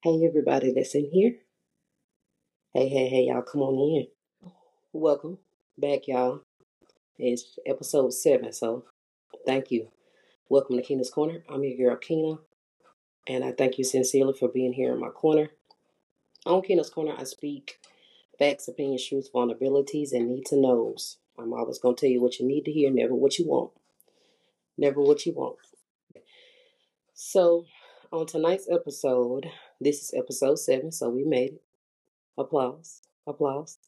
Hey, everybody that's in here. Hey, hey, hey, y'all, come on in. Welcome back, y'all. It's episode seven, so thank you. Welcome to Keena's Corner. I'm your girl, Keena, and I thank you sincerely for being here in my corner. On Keena's Corner, I speak facts, opinions, truths, vulnerabilities, and need to knows. I'm always going to tell you what you need to hear, never what you want. Never what you want. So, on tonight's episode, this is episode seven, so we made it. Applause. Applause.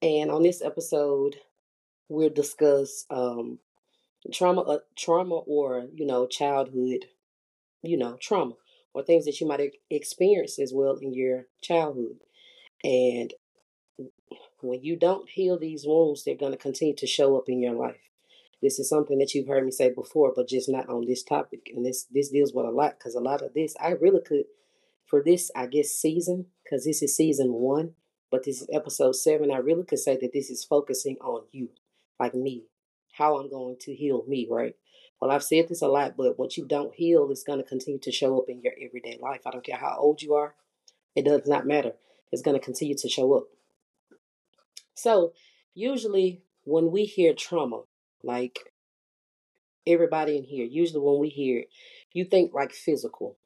And on this episode, we'll discuss um, trauma, uh, trauma, or you know, childhood, you know, trauma, or things that you might have experienced as well in your childhood. And when you don't heal these wounds, they're going to continue to show up in your life. This is something that you've heard me say before, but just not on this topic. And this this deals with a lot because a lot of this I really could for this I guess season because this is season one, but this is episode seven. I really could say that this is focusing on you, like me, how I'm going to heal me, right? Well, I've said this a lot, but what you don't heal is going to continue to show up in your everyday life. I don't care how old you are, it does not matter. It's going to continue to show up. So, usually when we hear trauma, like everybody in here, usually when we hear it, you think like physical,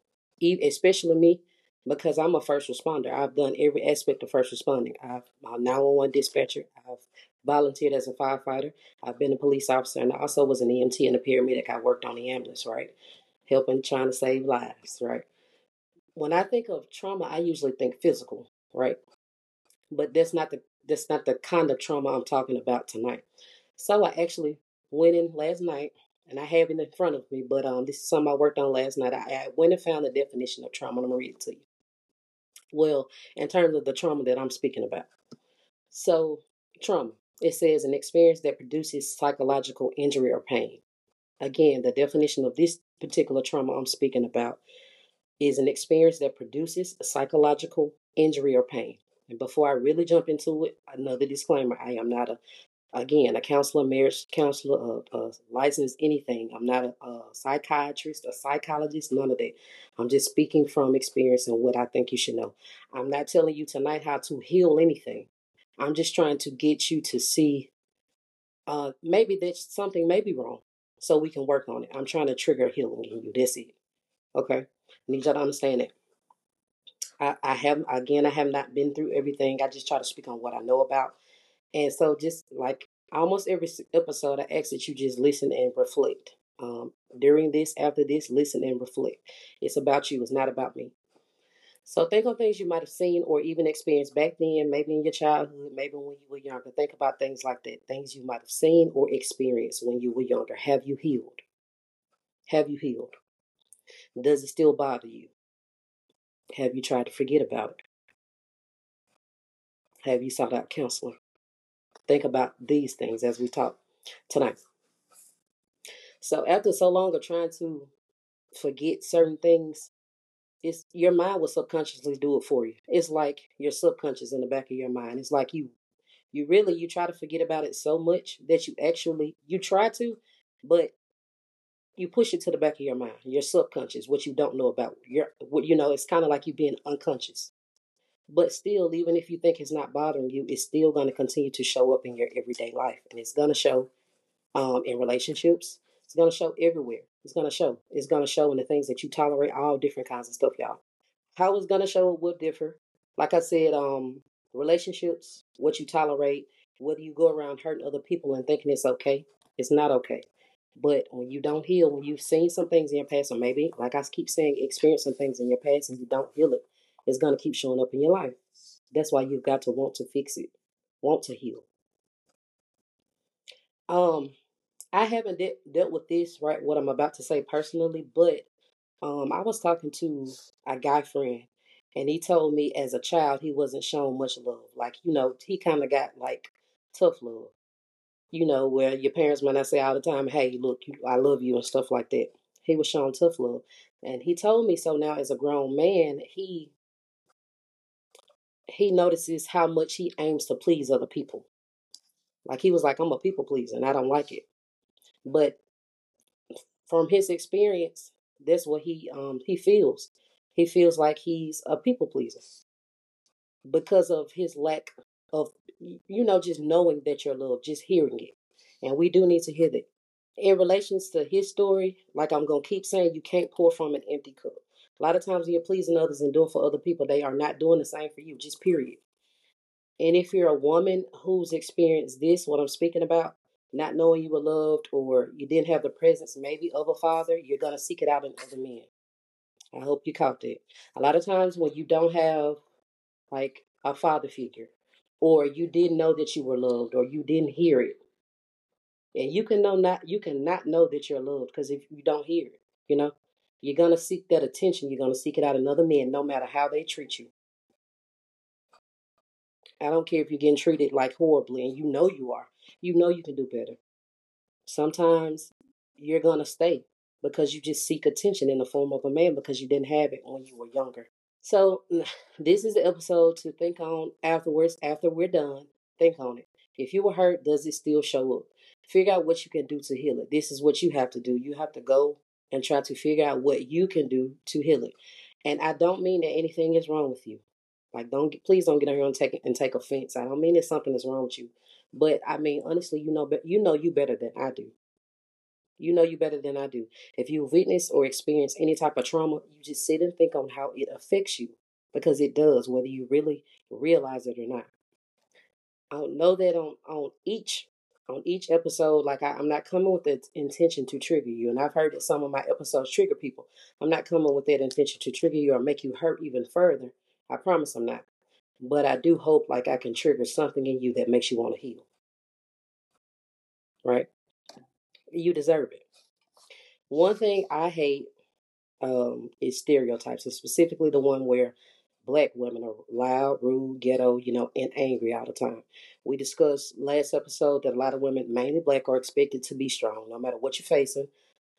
especially me, because I'm a first responder. I've done every aspect of first responding. I've I'm a 911 dispatcher. I've volunteered as a firefighter. I've been a police officer, and I also was an EMT and a paramedic. I worked on the ambulance, right, helping trying to save lives, right. When I think of trauma, I usually think physical, right, but that's not the that's not the kind of trauma I'm talking about tonight. So I actually went in last night, and I have it in front of me, but um, this is something I worked on last night. I, I went and found the definition of trauma. I'm gonna read it to you. Well, in terms of the trauma that I'm speaking about. So, trauma, it says an experience that produces psychological injury or pain. Again, the definition of this particular trauma I'm speaking about is an experience that produces psychological injury or pain. And before I really jump into it, another disclaimer I am not a again, a counselor, marriage counselor, uh, uh, licensed anything. I'm not a, a, psychiatrist, a psychologist, none of that. I'm just speaking from experience and what I think you should know. I'm not telling you tonight how to heal anything. I'm just trying to get you to see uh, maybe that something may be wrong so we can work on it. I'm trying to trigger healing in you. That's it. Okay? I need y'all to understand that. I, I have again I have not been through everything. I just try to speak on what I know about and so, just like almost every episode, I ask that you just listen and reflect. Um, during this, after this, listen and reflect. It's about you, it's not about me. So, think on things you might have seen or even experienced back then, maybe in your childhood, maybe when you were younger. Think about things like that, things you might have seen or experienced when you were younger. Have you healed? Have you healed? Does it still bother you? Have you tried to forget about it? Have you sought out counselor? Think about these things as we talk tonight. So after so long of trying to forget certain things, it's your mind will subconsciously do it for you. It's like your subconscious in the back of your mind. It's like you you really you try to forget about it so much that you actually you try to, but you push it to the back of your mind, your subconscious, what you don't know about. Your what you know, it's kind of like you being unconscious. But still, even if you think it's not bothering you, it's still going to continue to show up in your everyday life. And it's going to show um, in relationships. It's going to show everywhere. It's going to show. It's going to show in the things that you tolerate, all different kinds of stuff, y'all. How it's going to show would differ. Like I said, um, relationships, what you tolerate, whether you go around hurting other people and thinking it's okay, it's not okay. But when you don't heal, when you've seen some things in your past, or maybe, like I keep saying, experience some things in your past and you don't heal it, is going to keep showing up in your life. That's why you've got to want to fix it, want to heal. Um, I haven't de- dealt with this right what I'm about to say personally, but um, I was talking to a guy friend, and he told me as a child he wasn't shown much love. Like you know, he kind of got like tough love. You know, where your parents might not say all the time, "Hey, look, I love you" and stuff like that. He was shown tough love, and he told me so. Now, as a grown man, he he notices how much he aims to please other people. Like he was like, I'm a people pleaser and I don't like it. But from his experience, that's what he um he feels. He feels like he's a people pleaser because of his lack of, you know, just knowing that you're loved, just hearing it. And we do need to hear that. In relations to his story, like I'm to keep saying, you can't pour from an empty cup. A lot of times when you're pleasing others and doing for other people, they are not doing the same for you, just period. And if you're a woman who's experienced this, what I'm speaking about, not knowing you were loved or you didn't have the presence maybe of a father, you're going to seek it out in other men. I hope you caught that. A lot of times when you don't have like a father figure, or you didn't know that you were loved, or you didn't hear it, and you can know not you cannot know that you're loved because if you don't hear it, you know, you're gonna seek that attention. You're gonna seek it out in other men, no matter how they treat you. I don't care if you're getting treated like horribly, and you know you are. You know you can do better. Sometimes you're gonna stay because you just seek attention in the form of a man because you didn't have it when you were younger. So this is the episode to think on afterwards. After we're done, think on it. If you were hurt, does it still show up? Figure out what you can do to heal it. This is what you have to do. You have to go and try to figure out what you can do to heal it. And I don't mean that anything is wrong with you. Like, don't please don't get on here and take and take offense. I don't mean that something is wrong with you, but I mean honestly, you know, but you know you better than I do. You know you better than I do. If you witness or experience any type of trauma, you just sit and think on how it affects you because it does, whether you really realize it or not. I don't know that on on each on each episode, like I, am not coming with the intention to trigger you. And I've heard that some of my episodes trigger people. I'm not coming with that intention to trigger you or make you hurt even further. I promise I'm not. But I do hope like I can trigger something in you that makes you want to heal. Right? You deserve it. One thing I hate um, is stereotypes, and specifically the one where black women are loud, rude, ghetto, you know, and angry all the time. We discussed last episode that a lot of women, mainly black, are expected to be strong, no matter what you're facing,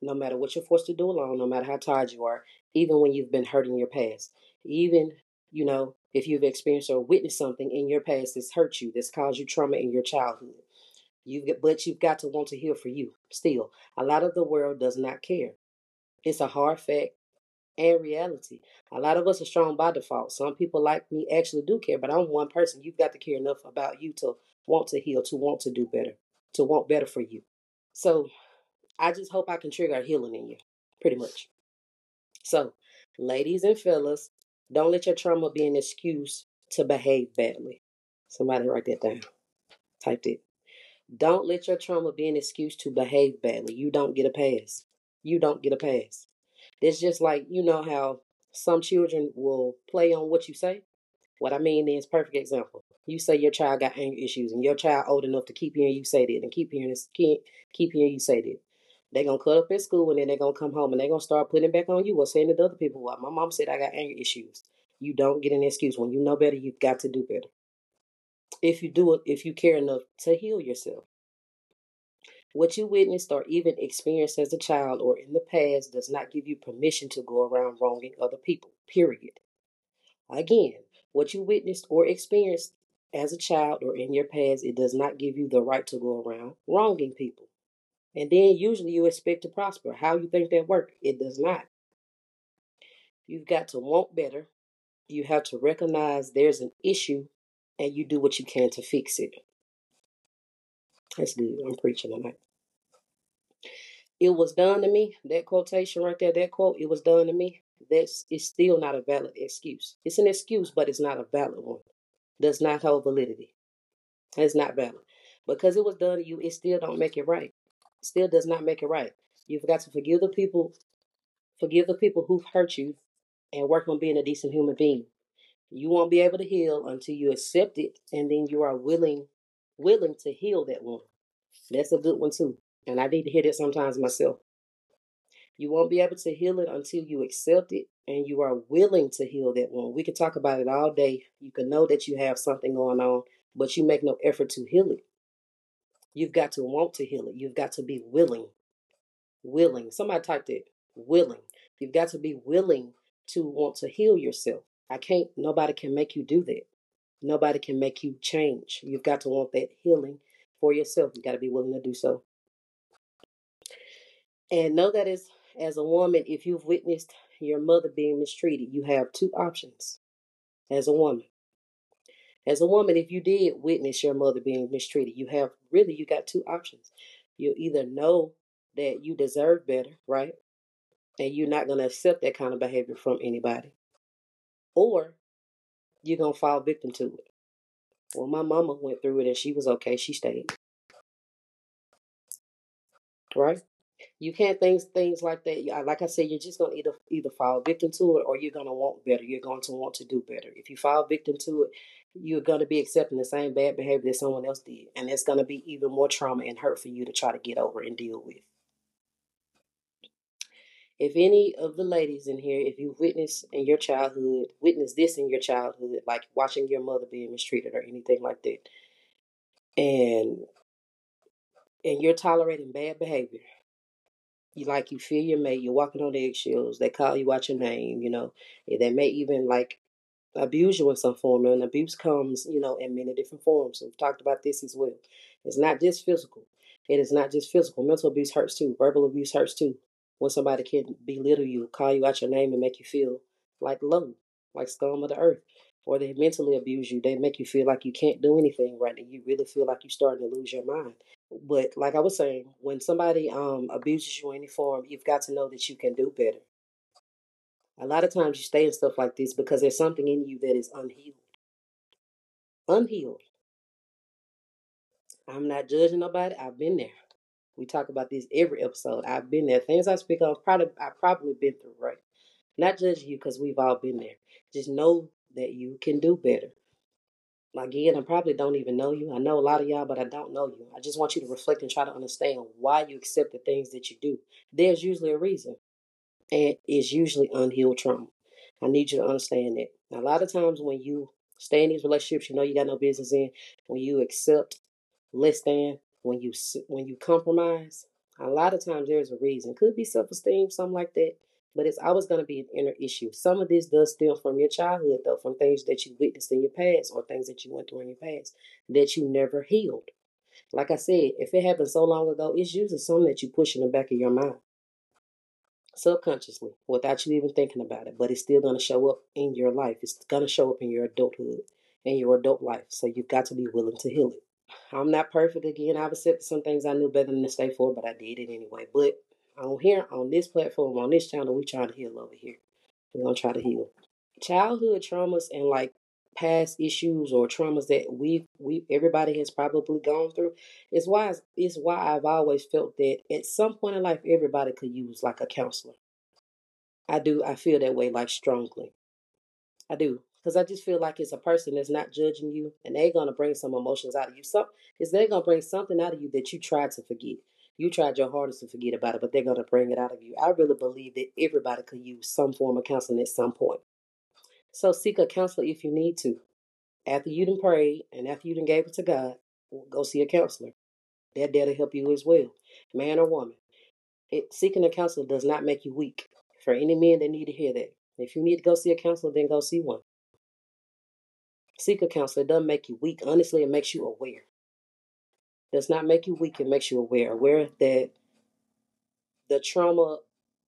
no matter what you're forced to do alone, no matter how tired you are, even when you've been hurt in your past. Even, you know, if you've experienced or witnessed something in your past that's hurt you, that's caused you trauma in your childhood. You've got, but you've got to want to heal for you. Still, a lot of the world does not care. It's a hard fact and reality. A lot of us are strong by default. Some people like me actually do care, but I'm one person. You've got to care enough about you to want to heal, to want to do better, to want better for you. So I just hope I can trigger healing in you, pretty much. So, ladies and fellas, don't let your trauma be an excuse to behave badly. Somebody write that down. Typed it. Don't let your trauma be an excuse to behave badly. You don't get a pass. You don't get a pass. It's just like, you know how some children will play on what you say? What I mean is perfect example. You say your child got anger issues and your child old enough to keep hearing you say that and keep hearing keep, keep hearing you say that. They're gonna cut up at school and then they're gonna come home and they're gonna start putting it back on you or saying to other people, Well, my mom said I got anger issues. You don't get an excuse. When you know better, you've got to do better. If you do it, if you care enough to heal yourself. What you witnessed or even experienced as a child or in the past does not give you permission to go around wronging other people, period. Again, what you witnessed or experienced as a child or in your past, it does not give you the right to go around wronging people. And then usually you expect to prosper. How you think that works? It does not. You've got to want better. You have to recognize there's an issue and you do what you can to fix it. That's good. I'm preaching tonight. It was done to me. That quotation right there, that quote, it was done to me. That's it's still not a valid excuse. It's an excuse, but it's not a valid one. Does not hold validity. It's not valid. Because it was done to you, it still don't make it right. Still does not make it right. You've got to forgive the people, forgive the people who've hurt you, and work on being a decent human being. You won't be able to heal until you accept it, and then you are willing willing to heal that one. That's a good one too. And I need to hear that sometimes myself. You won't be able to heal it until you accept it and you are willing to heal that one. We can talk about it all day. You can know that you have something going on, but you make no effort to heal it. You've got to want to heal it. You've got to be willing. Willing. Somebody typed it. Willing. You've got to be willing to want to heal yourself. I can't, nobody can make you do that. Nobody can make you change. You've got to want that healing for yourself. You've got to be willing to do so. And know that as as a woman, if you've witnessed your mother being mistreated, you have two options as a woman. As a woman, if you did witness your mother being mistreated, you have really you got two options. You either know that you deserve better, right? And you're not gonna accept that kind of behavior from anybody. Or you're gonna fall victim to it. Well, my mama went through it and she was okay. She stayed. Right? You can't think things like that. Like I said, you're just gonna either either fall victim to it or you're gonna want better. You're going to want to do better. If you fall victim to it, you're gonna be accepting the same bad behavior that someone else did, and it's gonna be even more trauma and hurt for you to try to get over and deal with. If any of the ladies in here, if you witnessed in your childhood, witnessed this in your childhood, like watching your mother being mistreated or anything like that, and and you're tolerating bad behavior, you like you feel your mate, you're walking on eggshells, they call you out your name, you know, they may even like abuse you in some form, and abuse comes, you know, in many different forms. We've talked about this as well. It's not just physical. It is not just physical. Mental abuse hurts too. Verbal abuse hurts too. When somebody can belittle you, call you out your name, and make you feel like low, like scum of the earth, or they mentally abuse you, they make you feel like you can't do anything right, and you really feel like you're starting to lose your mind. But like I was saying, when somebody um, abuses you in any form, you've got to know that you can do better. A lot of times you stay in stuff like this because there's something in you that is unhealed. Unhealed. I'm not judging nobody. I've been there. We talk about this every episode. I've been there. Things I speak of, probably I've probably been through. Right? Not judging you because we've all been there. Just know that you can do better. Again, I probably don't even know you. I know a lot of y'all, but I don't know you. I just want you to reflect and try to understand why you accept the things that you do. There's usually a reason, and it's usually unhealed trauma. I need you to understand that. Now, a lot of times when you stay in these relationships, you know you got no business in. When you accept less than, when you when you compromise, a lot of times there's a reason. Could be self esteem, something like that but it's always going to be an inner issue. Some of this does stem from your childhood, though, from things that you witnessed in your past or things that you went through in your past that you never healed. Like I said, if it happened so long ago, it's usually something that you push in the back of your mind subconsciously without you even thinking about it, but it's still going to show up in your life. It's going to show up in your adulthood, in your adult life. So you've got to be willing to heal it. I'm not perfect again. I've accepted some things I knew better than to stay for, but I did it anyway. But on here, on this platform, on this channel, we trying to heal over here. We're gonna try to heal. Childhood traumas and like past issues or traumas that we we everybody has probably gone through is why it's why I've always felt that at some point in life everybody could use like a counselor. I do I feel that way like strongly. I do because I just feel like it's a person that's not judging you and they're gonna bring some emotions out of you. Some is they're gonna bring something out of you that you tried to forget. You tried your hardest to forget about it, but they're going to bring it out of you. I really believe that everybody could use some form of counseling at some point. So seek a counselor if you need to. After you done prayed and after you done gave it to God, go see a counselor. That there to help you as well, man or woman. It, seeking a counselor does not make you weak. For any men that need to hear that, if you need to go see a counselor, then go see one. Seek a counselor. It doesn't make you weak. Honestly, it makes you aware does not make you weak. It makes you aware, aware that the trauma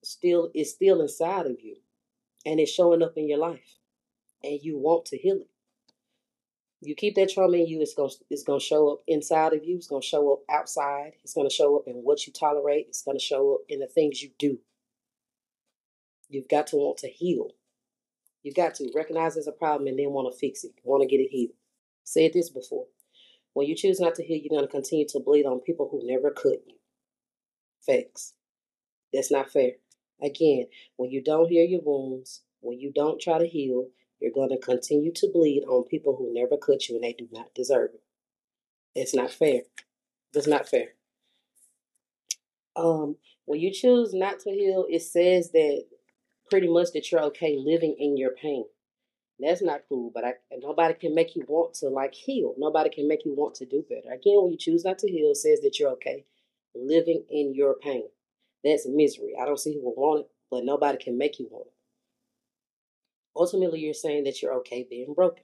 still is still inside of you, and it's showing up in your life, and you want to heal it. You keep that trauma in you, it's gonna it's gonna show up inside of you. It's gonna show up outside. It's gonna show up in what you tolerate. It's gonna show up in the things you do. You've got to want to heal. You've got to recognize there's a problem and then want to fix it. Want to get it healed. Said this before. When you choose not to heal, you're going to continue to bleed on people who never could you. Facts. That's not fair. Again, when you don't heal your wounds, when you don't try to heal, you're going to continue to bleed on people who never could you and they do not deserve it. It's not fair. It's not fair. Um, when you choose not to heal, it says that pretty much that you're okay living in your pain. That's not cool, but I, nobody can make you want to like heal. Nobody can make you want to do better. Again, when you choose not to heal, says that you're okay living in your pain. That's misery. I don't see who will want it, but nobody can make you want it. Ultimately, you're saying that you're okay being broken.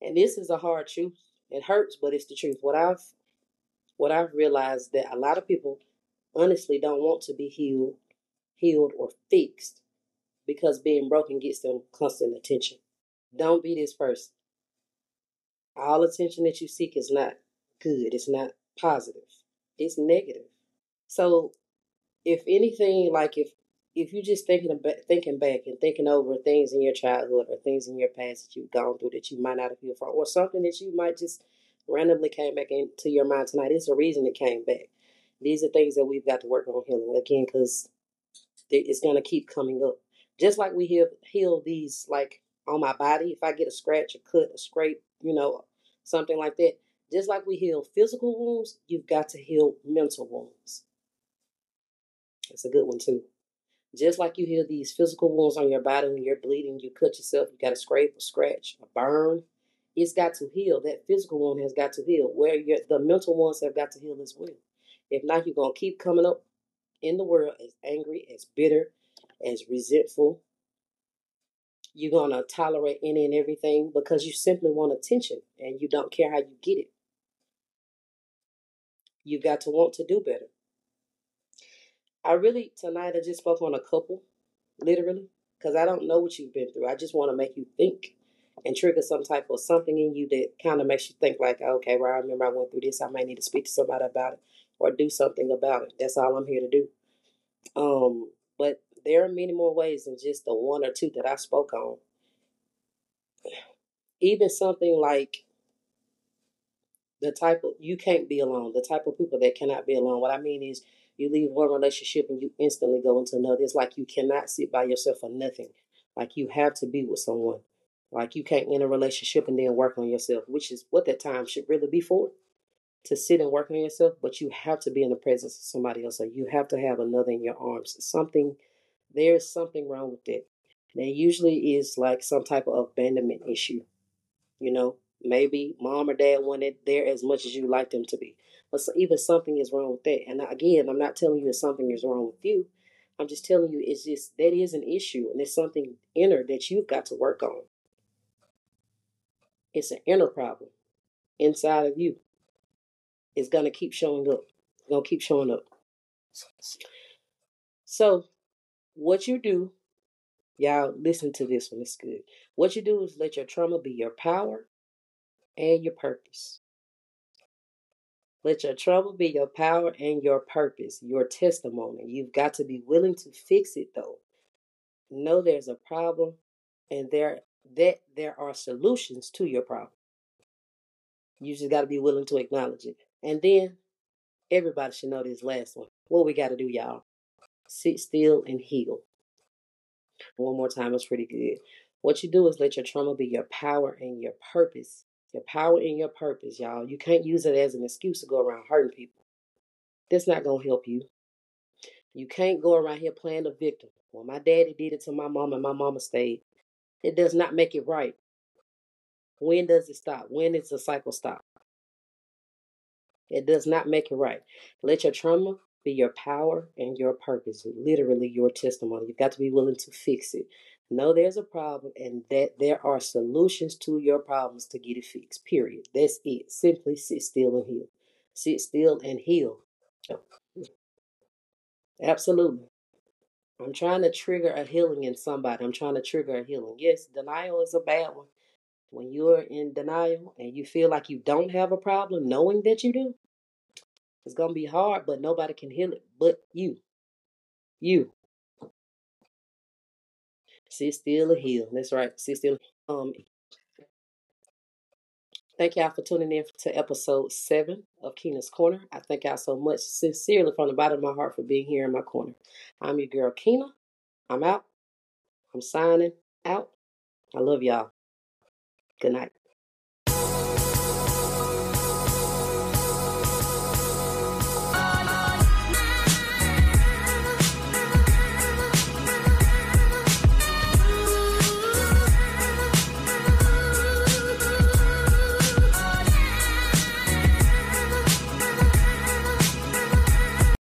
And this is a hard truth. It hurts, but it's the truth. What I've what I've realized that a lot of people honestly don't want to be healed, healed or fixed because being broken gets them constant attention. Don't be this person. All attention that you seek is not good. It's not positive. It's negative. So, if anything, like if if you're just thinking about thinking back and thinking over things in your childhood or things in your past that you've gone through that you might not have healed from, or something that you might just randomly came back into your mind tonight, it's a reason it came back. These are things that we've got to work on healing again because it's going to keep coming up. Just like we heal heal these like on my body, if I get a scratch, a cut, a scrape, you know, something like that. Just like we heal physical wounds, you've got to heal mental wounds. That's a good one too. Just like you heal these physical wounds on your body when you're bleeding, you cut yourself, you got a scrape, a scratch, a burn. It's got to heal. That physical wound has got to heal. Where your, the mental ones have got to heal as well. If not, you're gonna keep coming up in the world as angry, as bitter, as resentful. You're gonna tolerate any and everything because you simply want attention and you don't care how you get it. You've got to want to do better. I really tonight I just spoke on a couple, literally, because I don't know what you've been through. I just want to make you think and trigger some type of something in you that kind of makes you think like, okay, well, I remember I went through this. I may need to speak to somebody about it or do something about it. That's all I'm here to do. Um, but there are many more ways than just the one or two that I spoke on. Even something like the type of you can't be alone, the type of people that cannot be alone. What I mean is you leave one relationship and you instantly go into another. It's like you cannot sit by yourself for nothing. Like you have to be with someone. Like you can't end a relationship and then work on yourself, which is what that time should really be for. To sit and work on yourself, but you have to be in the presence of somebody else. So you have to have another in your arms. Something there's something wrong with that. There usually is like some type of abandonment issue. You know, maybe mom or dad wanted there as much as you like them to be. But so even something is wrong with that. And again, I'm not telling you that something is wrong with you. I'm just telling you it's just that is an issue and it's something inner that you've got to work on. It's an inner problem inside of you. It's gonna keep showing up. It's gonna keep showing up. So what you do, y'all listen to this one, it's good. What you do is let your trauma be your power and your purpose. Let your trouble be your power and your purpose, your testimony. You've got to be willing to fix it though. Know there's a problem and there that there are solutions to your problem. You just got to be willing to acknowledge it. And then everybody should know this last one. What we got to do, y'all? Sit still and heal. One more time, it's pretty good. What you do is let your trauma be your power and your purpose your power and your purpose, y'all. You can't use it as an excuse to go around hurting people. That's not going to help you. You can't go around here playing the victim. Well, my daddy did it to my mom and my mama stayed. It does not make it right. When does it stop? When does the cycle stop? It does not make it right. Let your trauma be your power and your purpose, literally your testimony. You've got to be willing to fix it know there's a problem and that there are solutions to your problems to get it fixed. Period. That's it. Simply sit still and heal. Sit still and heal. Absolutely. I'm trying to trigger a healing in somebody. I'm trying to trigger a healing. Yes, denial is a bad one. When you're in denial and you feel like you don't have a problem, knowing that you do, it's to be hard, but nobody can heal it but you. You. Sit still and heal. That's right. Sit still. Um, thank y'all for tuning in to episode seven of Keena's Corner. I thank y'all so much, sincerely, from the bottom of my heart, for being here in my corner. I'm your girl Keena. I'm out. I'm signing out. I love y'all. Good night.